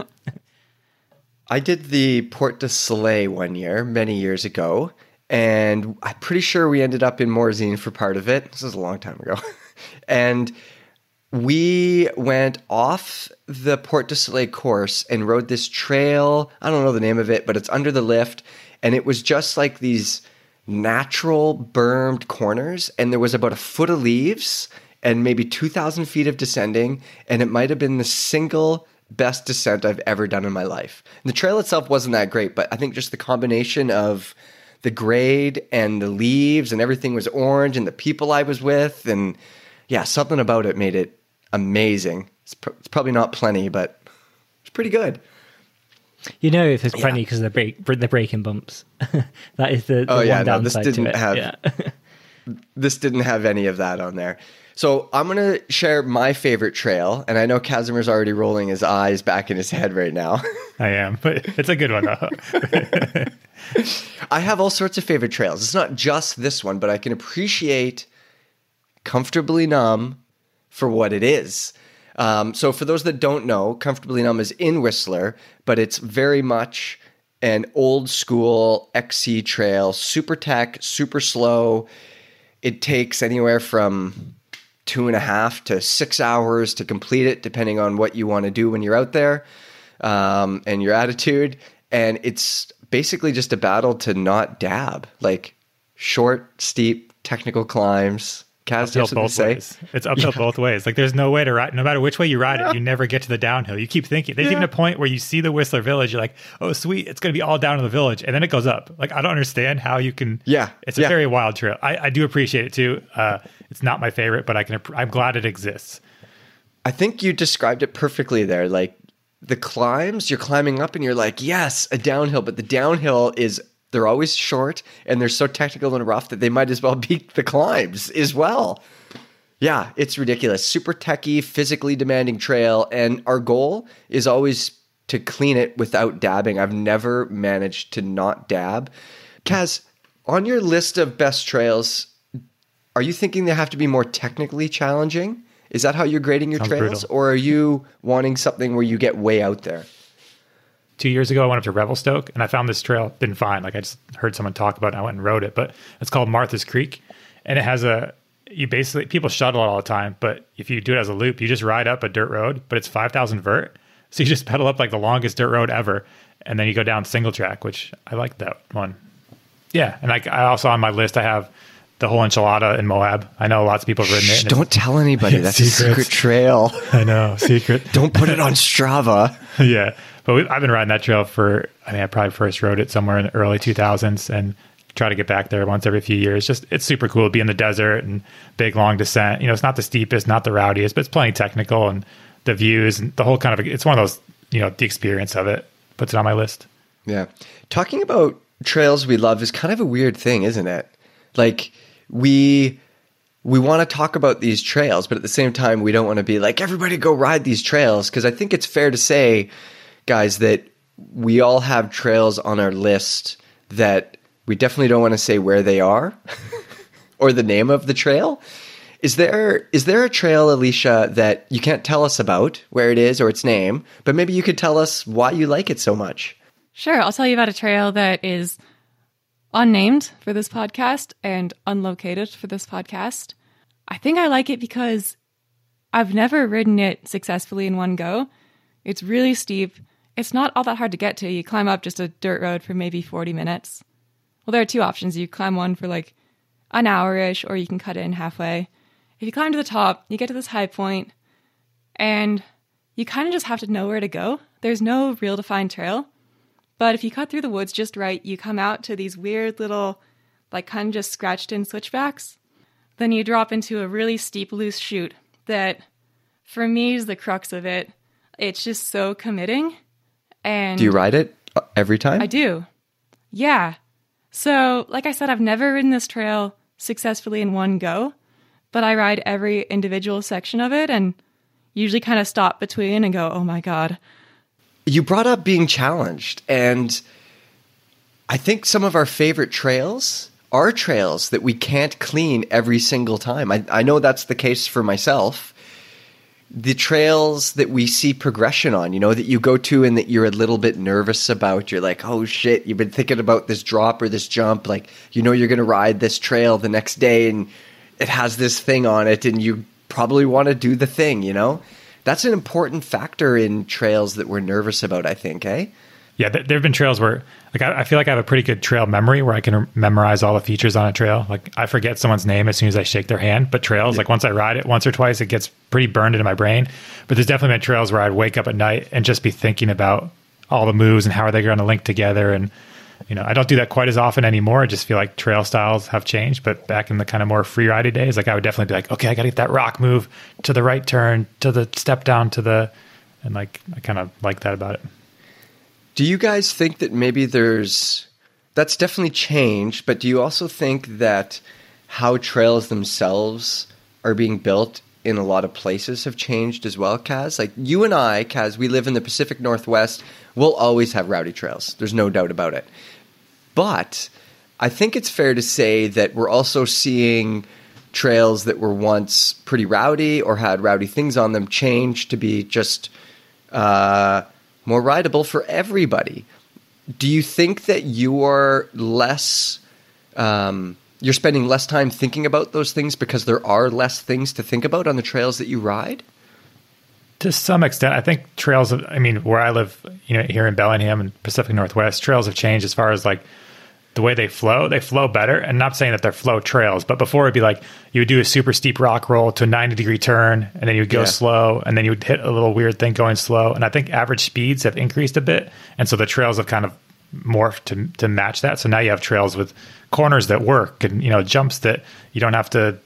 I did the Portes du Soleil one year, many years ago, and I'm pretty sure we ended up in Morzine for part of it. This is a long time ago. and we went off the Portes du Soleil course and rode this trail. I don't know the name of it, but it's under the lift. And it was just like these natural bermed corners. And there was about a foot of leaves and maybe 2,000 feet of descending. And it might have been the single best descent I've ever done in my life. And the trail itself wasn't that great, but I think just the combination of the grade and the leaves and everything was orange and the people I was with and yeah, something about it made it amazing. It's, pr- it's probably not Pleney, but it's pretty good. You know, if there's Pleney because of the break, the braking bumps. that is the, the Oh, one yeah, no, this didn't have- Yeah. This didn't have any of that on there. So I'm going to share my favorite trail. And I know Casimir's already rolling his eyes back in his head right now. I am, but it's a good one though. I have all sorts of favorite trails. It's not just this one, but I can appreciate Comfortably Numb for what it is. Um, so, for those that don't know, Comfortably Numb is in Whistler, but it's very much an old school XC trail, super tech, super slow. It takes anywhere from two and a half to six hours to complete it, depending on what you want to do when you're out there um, and your attitude. And it's basically just a battle to not dab, like short, steep, technical climbs. Kaz, you uphill have something to both say? ways. It's uphill both ways. Like there's no way to ride. No matter which way you ride it, you never get to the downhill. You keep thinking. There's even a point where you see the Whistler Village. You're like, oh sweet, it's going to be all down to the village, and then it goes up. Like I don't understand how you can. Yeah, it's a yeah. very wild trail. I, I do appreciate it too. Uh, it's not my favorite, but I can. I'm glad it exists. I think you described it perfectly there. Like the climbs, you're climbing up and you're like, yes, a downhill, but the downhill is they're always short and they're so technical and rough that they might as well beat the climbs as well. Yeah, it's ridiculous. Super techy, physically demanding trail, and our goal is always to clean it without dabbing. I've never managed to not dab. Kaz, on your list of best trails, are you thinking they have to be more technically challenging? Is that how you're grading your Sounds trails? brutal. Or are you wanting something where you get way out there? two years ago, I went up to Revelstoke and I found this trail. Been fine. Like I just heard someone talk about it. and I went and rode it, but it's called Martha's Creek, and it has a. You basically people shuttle it all the time, but if you do it as a loop, you just ride up a dirt road, but it's five thousand vert, so you just pedal up like the longest dirt road ever, and then you go down single track, which I like that one. Yeah, and like I also on my list I have the whole enchilada in Moab. I know lots of people have ridden it. Shh, and don't tell anybody. That's a secret trail. I know secret. Don't put it on Strava. yeah, but we, I've been riding that trail for. I mean, I probably first rode it somewhere in the early 2000s, and try to get back there once every few years. Just it's super cool to be in the desert and big long descent. You know, it's not the steepest, not the rowdiest, but it's plenty technical and the views and the whole kind of. It's one of those. You know, the experience of it puts it on my list. Yeah. Talking about trails we love is kind of a weird thing, isn't it? Like we we want to talk about these trails, but at the same time we don't want to be like everybody go ride these trails because I think it's fair to say guys that we all have trails on our list that we definitely don't want to say where they are or the name of the trail. Is there is there a trail, Alicia, that you can't tell us about where it is or its name, but maybe you could tell us why you like it so much? Sure, I'll tell you about a trail that is unnamed for this podcast and unlocated for this podcast. I think I like it because I've never ridden it successfully in one go. It's really steep. It's not all that hard to get to. You climb up just a dirt road for maybe 40 minutes. Well, there are two options. You climb one for like an hour ish, or you can cut it in halfway. If you climb to the top, you get to this high point, and you kind of just have to know where to go. There's no real defined trail. But if you cut through the woods just right, you come out to these weird little, like kind of just scratched in switchbacks. Then you drop into a really steep, loose chute that, for me, is the crux of it. It's just so committing. And Do you ride it uh, every time? I do. Yeah. So, like I said, I've never ridden this trail successfully in one go, but I ride every individual section of it and usually kind of stop between and go, oh my God. You brought up being challenged, and I think some of our favorite trails are trails that we can't clean every single time. I, I know that's the case for myself. The trails that we see progression on, you know, that you go to and that you're a little bit nervous about, you're like, oh shit, you've been thinking about this drop or this jump. Like, you know, you're going to ride this trail the next day and it has this thing on it, and you probably want to do the thing, you know? That's an important factor in trails that we're nervous about, I think, eh? Yeah, there have been trails where, like, I, I, feel like I have a pretty good trail memory where I can memorize all the features on a trail. Like, I forget someone's name as soon as I shake their hand. But trails, yeah. like, once I ride it once or twice, it gets pretty burned into my brain. But there's definitely been trails where I'd wake up at night and just be thinking about all the moves and how are they going to link together and you know, I don't do that quite as often anymore. I just feel like trail styles have changed. But back in the kind of more free riding days, like I would definitely be like, okay, I got to get that rock move to the right turn, to the step down, to the, and like I kind of like that about it. Do you guys think that maybe there's that's definitely changed, but do you also think that how trails themselves are being built in a lot of places have changed as well, Kaz? Like you and I, Kaz, we live in the Pacific Northwest. We'll always have rowdy trails. There's no doubt about it. But I think it's fair to say that we're also seeing trails that were once pretty rowdy or had rowdy things on them change to be just uh, more rideable for everybody. Do you think that you are less, um, you're spending less time thinking about those things because there are less things to think about on the trails that you ride? To some extent, I think trails. I mean, where I live, you know, here in Bellingham and Pacific Northwest, trails have changed as far as like the way they flow, they flow better. And not saying that they're flow trails, but before it'd be like you would do a super steep rock roll to a 90 degree turn, and then you would go yeah. slow, and then you would hit a little weird thing going slow. And I think average speeds have increased a bit. And so the trails have kind of morphed to, to match that. So now you have trails with corners that work and, you know, jumps that you don't have to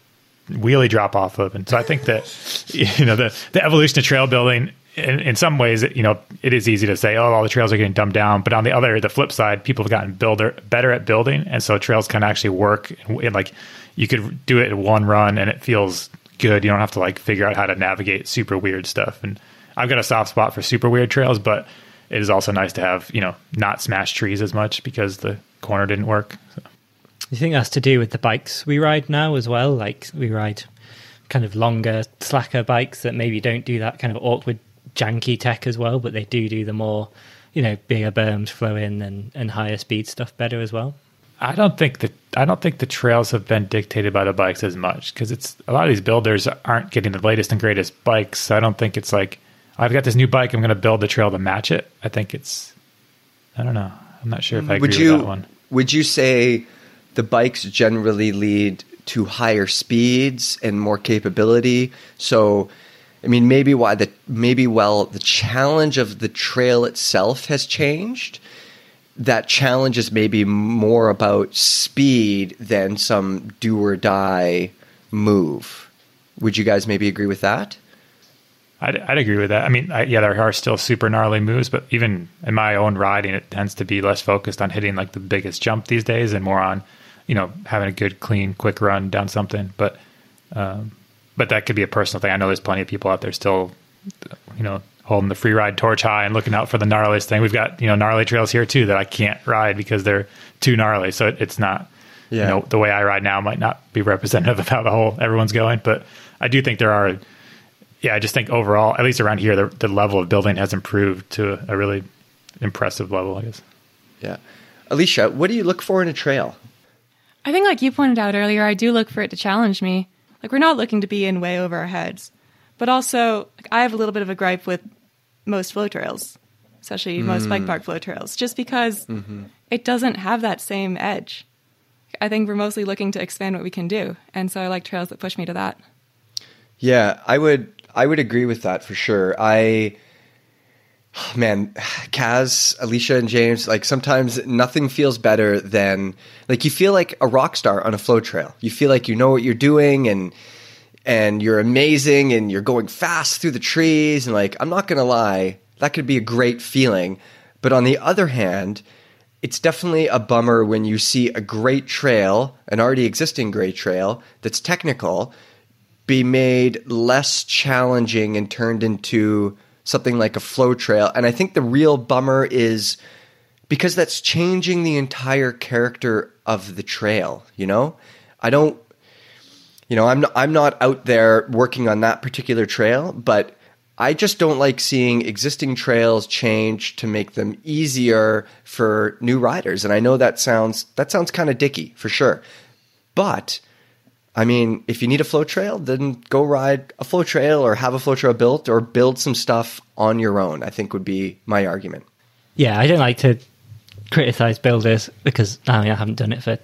wheelie drop off of. And so I think that, you know, the, the evolution of trail building in, in, some ways, you know, it is easy to say, oh, all the trails are getting dumbed down. But on the other, the flip side, people have gotten builder better at building, and so trails can actually work. And, like you could do it in one run, and it feels good. You don't have to like figure out how to navigate super weird stuff. And I've got a soft spot for super weird trails, but it is also nice to have you know not smash trees as much because the corner didn't work. So. You think that's to do with the bikes we ride now as well? Like we ride kind of longer, slacker bikes that maybe don't do that kind of awkward janky tech as well, but they do do the more, you know, bigger berms flow in and, and higher speed stuff better as well. I don't think that I don't think the trails have been dictated by the bikes as much because it's a lot of these builders aren't getting the latest and greatest bikes. So I don't think it's like I've got this new bike, I'm going to build the trail to match it. I think it's I don't know. I'm not sure if I agree would you, with that one. Would you say the bikes generally lead to higher speeds and more capability? So I mean, maybe why the maybe while the challenge of the trail itself has changed, that challenge is maybe more about speed than some do or die move. Would you guys maybe agree with that? I'd, I'd agree with that. I mean, I, yeah, there are still super gnarly moves, but even in my own riding, it tends to be less focused on hitting like the biggest jump these days and more on, you know, having a good, clean, quick run down something. But um, but that could be a personal thing. I know there's plenty of people out there still, you know, holding the free ride torch high and looking out for the gnarliest thing. We've got you know gnarly trails here too that I can't ride because they're too gnarly. So it, it's not, yeah. you know, the way I ride now might not be representative of how the whole everyone's going. But I do think there are. Yeah, I just think overall, at least around here, the, the level of building has improved to a really impressive level. I guess. Yeah, Alicia, what do you look for in a trail? I think, like you pointed out earlier, I do look for it to challenge me. Like we're not looking to be in way over our heads. But also, like, I have a little bit of a gripe with most flow trails, especially mm. most bike park flow trails, just because mm-hmm. it doesn't have that same edge. I think we're mostly looking to expand what we can do, and so I like trails that push me to that. Yeah, I would I would agree with that for sure. I man, Kaz, Alicia, and James, like sometimes nothing feels better than like you feel like a rock star on a flow trail. You feel like you know what you're doing and and you're amazing and you're going fast through the trees and like I'm not gonna lie, that could be a great feeling. But on the other hand, it's definitely a bummer when you see a great trail, an already existing great trail that's technical, be made less challenging and turned into something like a flow trail. And I think the real bummer is because that's changing the entire character of the trail, you know? I don't you know, I'm not, I'm not out there working on that particular trail, but I just don't like seeing existing trails change to make them easier for new riders. And I know that sounds that sounds kind of dicky for sure. But I mean, if you need a flow trail, then go ride a flow trail or have a flow trail built or build some stuff on your own. I think would be my argument. Yeah, I don't like to criticize builders because I mean I haven't done it for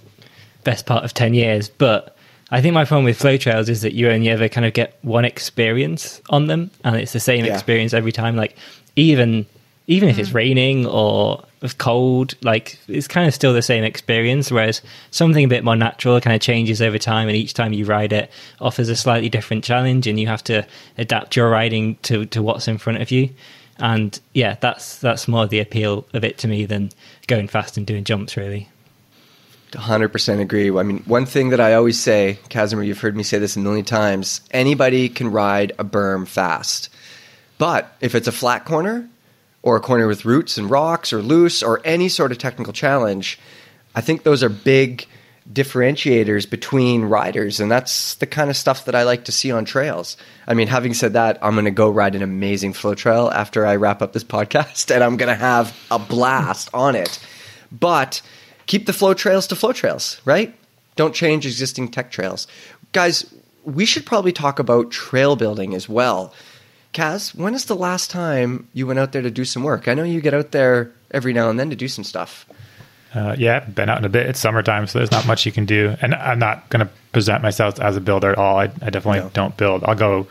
best part of 10 years, but I think my problem with flow trails is that you only ever kind of get one experience on them, and it's the same Yeah. experience every time. Like even even if it's mm. raining or it's cold, like it's kind of still the same experience. Whereas something a bit more natural kind of changes over time, and each time you ride it offers a slightly different challenge, and you have to adapt your riding to to what's in front of you. And yeah, that's that's more the appeal of it to me than going fast and doing jumps, really. 100% agree. I mean, one thing that I always say, Casimir, you've heard me say this a million times anybody can ride a berm fast. But if it's a flat corner or a corner with roots and rocks or loose or any sort of technical challenge, I think those are big differentiators between riders. And that's the kind of stuff that I like to see on trails. I mean, having said that, I'm going to go ride an amazing flow trail after I wrap up this podcast and I'm going to have a blast on it. But keep the flow trails to flow trails, right? Don't change existing tech trails. Guys, we should probably talk about trail building as well. Kaz, when is the last time you went out there to do some work? I know you get out there every now and then to do some stuff. Uh, yeah, been out in a bit. It's summertime, so there's not much you can do. And I'm not going to present myself as a builder at all. I, I definitely No. don't build. I'll go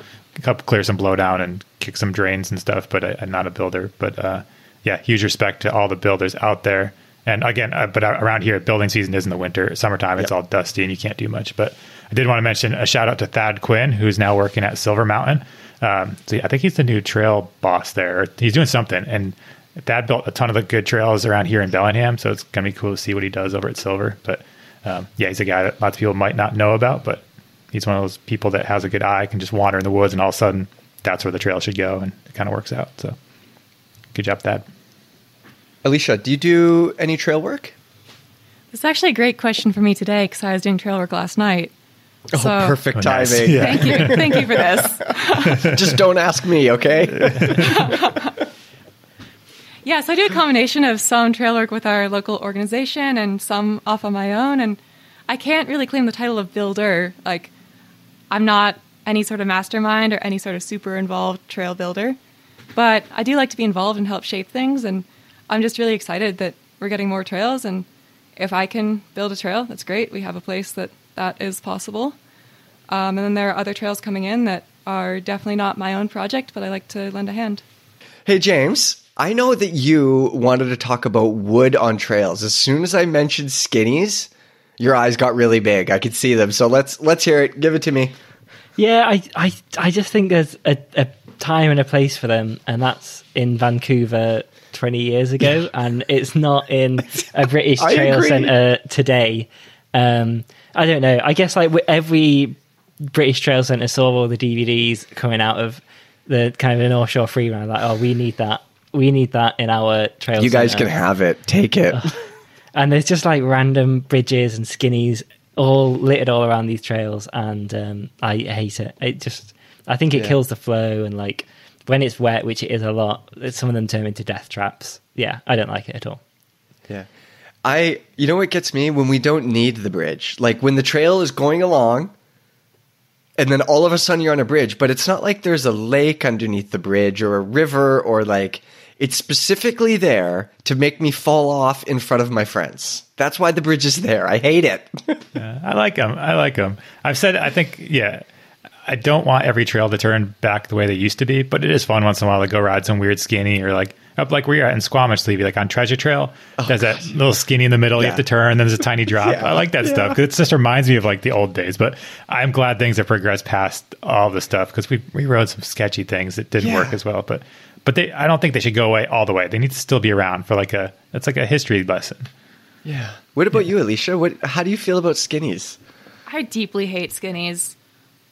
clear some blowdown and kick some drains and stuff, but I, I'm not a builder. But uh, yeah, huge respect to all the builders out there. And again, uh, but around here, building season is in the winter. Summertime, it's Yep. all dusty and you can't do much. But I did want to mention a shout out to Thad Quinn, who's now working at Silver Mountain. Um, so I think he's the new trail boss there. He's doing something. And Thad built a ton of the good trails around here in Bellingham. So it's going to be cool to see what he does over at Silver. But um, yeah, he's a guy that lots of people might not know about, but he's one of those people that has a good eye, can just wander in the woods, and all of a sudden, that's where the trail should go. And it kind of works out. So good job, Thad. Alicia, do you do any trail work? It's actually a great question for me today because I was doing trail work last night. Oh, So- perfect Oh, nice. timing. Yeah. Thank you. Thank you for this. Just don't ask me, okay? Yeah, so I do a combination of some trail work with our local organization and some off on my own. And I can't really claim the title of builder. Like, I'm not any sort of mastermind or any sort of super involved trail builder. But I do like to be involved and help shape things. And I'm just really excited that we're getting more trails. And if I can build a trail, that's great. We have a place that that is possible. Um, and then there are other trails coming in that are definitely not my own project, but I like to lend a hand. Hey, James, I know that you wanted to talk about wood on trails. As soon as I mentioned skinnies, your eyes got really big. I could see them. So let's let's hear it. Give it to me. Yeah, I, I, I just think there's a, a time and a place for them, and that's in Vancouver 20 years ago, and it's not in a British trail centre today. Um, I don't know. I guess like with every British trail centre saw all the DVDs coming out of the kind of the North Shore free run. Like, oh, we need that. We need that in our trail. You guys centre. can have it. Take it. and there's just like random bridges and skinnies all littered all around these trails and um, i hate it it just i think it Yeah. kills the flow and like when it's wet which it is a lot some of them turn into death traps yeah i don't like it at all Yeah. I you know what gets me when we don't need the bridge. Like when the trail is going along and then all of a sudden you're on a bridge, but it's not like there's a lake underneath the bridge or a river or like it's specifically there to make me fall off in front of my friends. That's why the bridge is there. I hate it. Yeah, I like them. I like them. I've said, I think, yeah, I don't want every trail to turn back the way they used to be, but it is fun once in a while to go ride some weird skinny or like up like where you're at in Squamish, Levy, like on Treasure Trail. Oh, there's that little skinny in the middle. You have to turn. and Then there's a tiny drop. Yeah. I like that stuff because it just reminds me of like the old days. But I'm glad things have progressed past all the stuff because we we rode some sketchy things that didn't Yeah. work as well. But but they, I don't think they should go away all the way. They need to still be around for like a that's like a history lesson. Yeah. What about you, Alicia? What? How do you feel about skinnies? I deeply hate skinnies.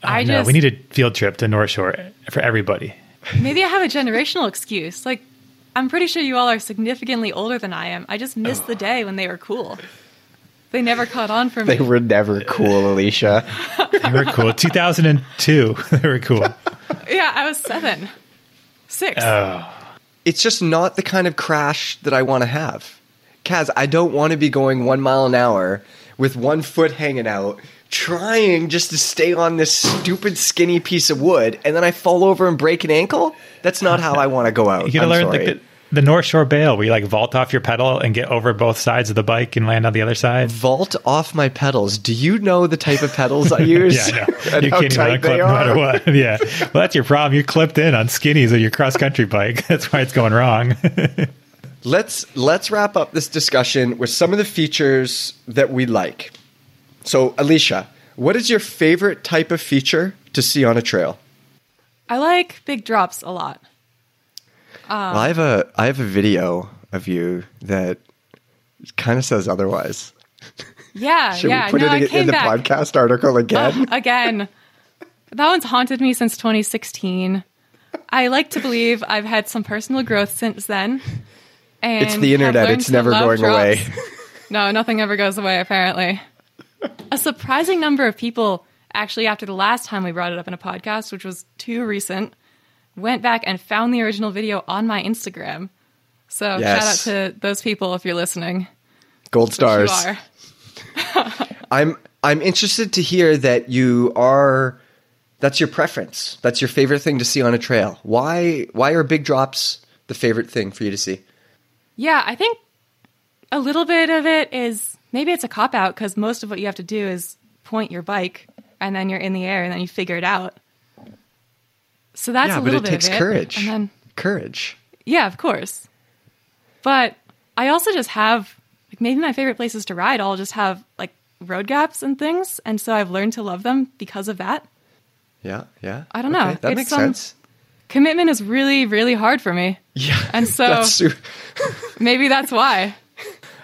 Oh, I no, just we need a field trip to North Shore for everybody. maybe I have a generational excuse. Like I'm pretty sure you all are significantly older than I am. I just missed Oh. the day when they were cool. They never caught on for me. They were never cool, Alicia. They were cool. 2002, they were cool. yeah, I was seven, six. Oh, it's just not the kind of crash that I want to have. Kaz, I don't want to be going one mile an hour with one foot hanging out, trying just to stay on this stupid skinny piece of wood, and then I fall over and break an ankle. That's not how I want to go out. you gotta learn like the, the North Shore bail where you like vault off your pedal and get over both sides of the bike and land on the other side. Vault off my pedals. Do you know the type of pedals I use? Yeah, I You can't even unclip no matter what. Yeah. Well, that's your problem. You're clipped in on skinnies of your cross country bike. That's why it's going wrong. let's let's wrap up this discussion with some of the features that we like. So, Alicia, what is your favorite type of feature to see on a trail? I like big drops a lot. well, I have a I have a video of you that kind of says otherwise. Yeah, Should yeah. we put no, it in, in the back. podcast article oh, again? again. That one's haunted me since 2016. I like to believe I've had some personal growth since then. And it's the internet. It's never going drops. away. No, nothing ever goes away, apparently. A surprising number of people, actually, after the last time we brought it up in a podcast, which was too recent, went back and found the original video on my Instagram. So Yes. shout out to those people if you're listening. Gold stars. I'm I'm interested to hear that you are that's your preference. That's your favorite thing to see on a trail. Why why are big drops the favorite thing for you to see? Yeah, I think a little bit of it is maybe it's a cop out because most of what you have to do is point your bike and then you're in the air and then you figure it out. So that's yeah, a but little it bit takes of it. courage. And then courage. yeah, of course. But I also just have like maybe my favorite places to ride all just have like road gaps and things, and so I've learned to love them because of that. Yeah, yeah. I don't know. That It's, makes um, sense. Commitment is really, really hard for me. Yeah. and so- that's Maybe that's why.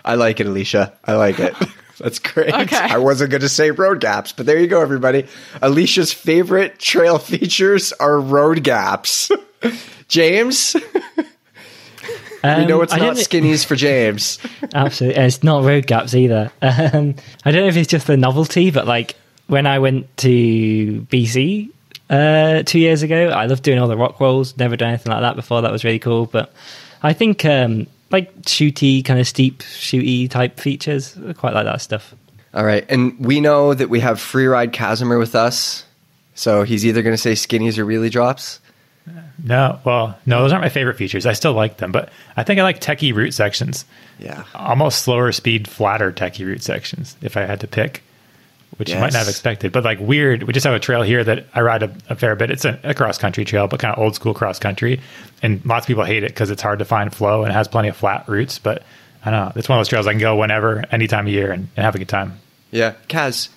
I like it, Alicia. I like it. That's great. Okay. I wasn't going to say road gaps, but there you go, everybody. Alicia's favorite trail features are road gaps. James, we know it's Um, I not skinnies for James. Absolutely, it's not road gaps either. Um, I don't know if it's just the novelty, but like when I went to BC uh, two years ago, I loved doing all the rock rolls. Never done anything like that before. That was really cool. But I think um, like shooty, kind of steep, shooty type features. I quite like that stuff. All right, and we know that we have Freeride Casimir with us, so he's either going to say skinnies or really drops. no, well, no, those aren't my favorite features. I still like them, but I think I like techie root sections. Yeah. Almost slower speed, flatter techie root sections, if I had to pick, which you might not have expected. But like weird, we just have a trail here that I ride a, a fair bit. It's a, a cross country trail, but kind of old school cross country. And lots of people hate it because it's hard to find flow and it has plenty of flat roots. But I don't know. It's one of those trails I can go whenever, any time of year and, and have a good time. Yeah, Kaz,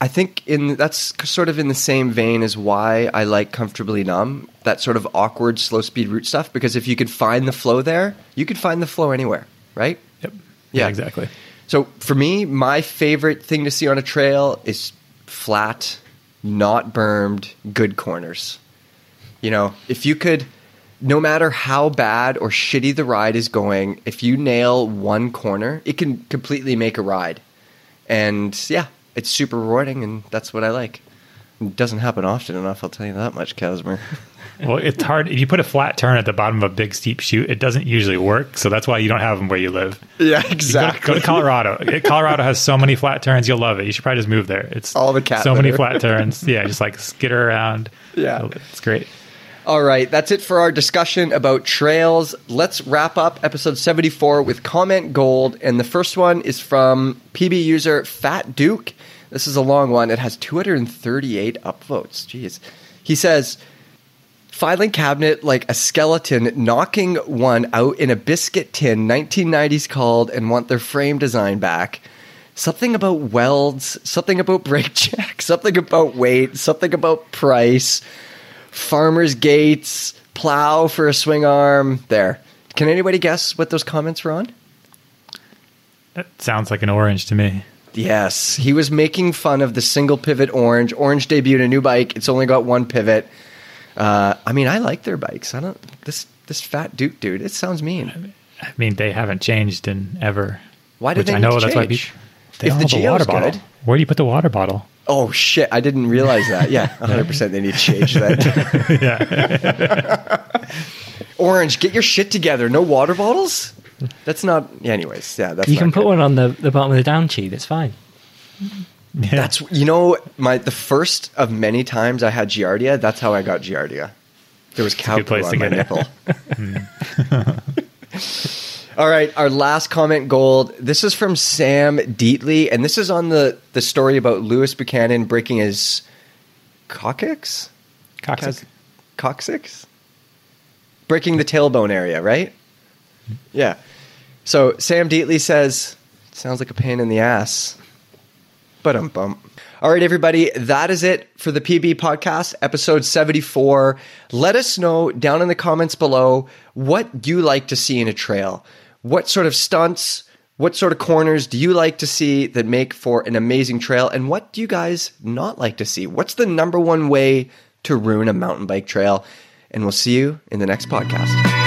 I think in that's sort of in the same vein as why I like comfortably numb. That sort of awkward slow speed root stuff because if you could find the flow there, you could find the flow anywhere, right? Yep. Yeah. exactly. So for me, my favorite thing to see on a trail is flat, not bermed, good corners. You know, if you could, no matter how bad or shitty the ride is going, if you nail one corner, it can completely make a ride. And yeah, it's super rewarding, and that's what I like. It doesn't happen often enough, I'll tell you that much, Casimir. Well, it's hard. If you put a flat turn at the bottom of a big steep chute, it doesn't usually work. So that's why you don't have them where you live. yeah, Go to, go to Colorado. Colorado has so many flat turns. You'll love it. You should probably just move there. It's All the cat So many flat turns. Yeah, just like skitter around. Yeah. it's great. All right, that's it for our discussion about trails. Let's wrap up episode 74 with comment gold. And the first one is from PB user Fat Duke. This is a long one. It has 238 upvotes. Jeez. He says, filing cabinet like a skeleton, knocking one out in a biscuit tin, 1990s called, and want their frame design back. Something about welds, something about brake check, something about weight, something about price, farmer's gates, plow for a swing arm. There. Can anybody guess what those comments were on? That sounds like an orange to me. Yes, he was making fun of the single pivot orange. Orange debuted a new bike. It's only got one pivot. Uh, I mean, I like their bikes. I don't this this fat Duke dude. It sounds mean. I mean, they haven't changed in ever. Why did they I know that's why people, they If the Geo's water bottle. good- Where do you put the water bottle? Oh shit! I didn't realize that. Yeah, 100. percent They need to change that. yeah, Orange, get your shit together. No water bottles. That's not. Yeah. Anyways, yeah. That's You can put good. one on the, the bottom of the down tube. It's fine. yeah. That's you know my the first of many times I had giardia. That's how I got giardia. There was cow poo on my nipple. All right, our last comment gold. This is from Sam Deatley, and this is on the the story about Lewis Buchanan breaking his coccyx, Coccyx. coccyx, breaking the tailbone area, right? Yeah. So Sam Deatley says, "Sounds like a pain in the ass." But um bump. All right, everybody, that is it for the PB podcast, episode 74. Let us know down in the comments below what you like to see in a trail. What sort of stunts, what sort of corners do you like to see that make for an amazing trail? And what do you guys not like to see? What's the number one way to ruin a mountain bike trail? And we'll see you in the next podcast.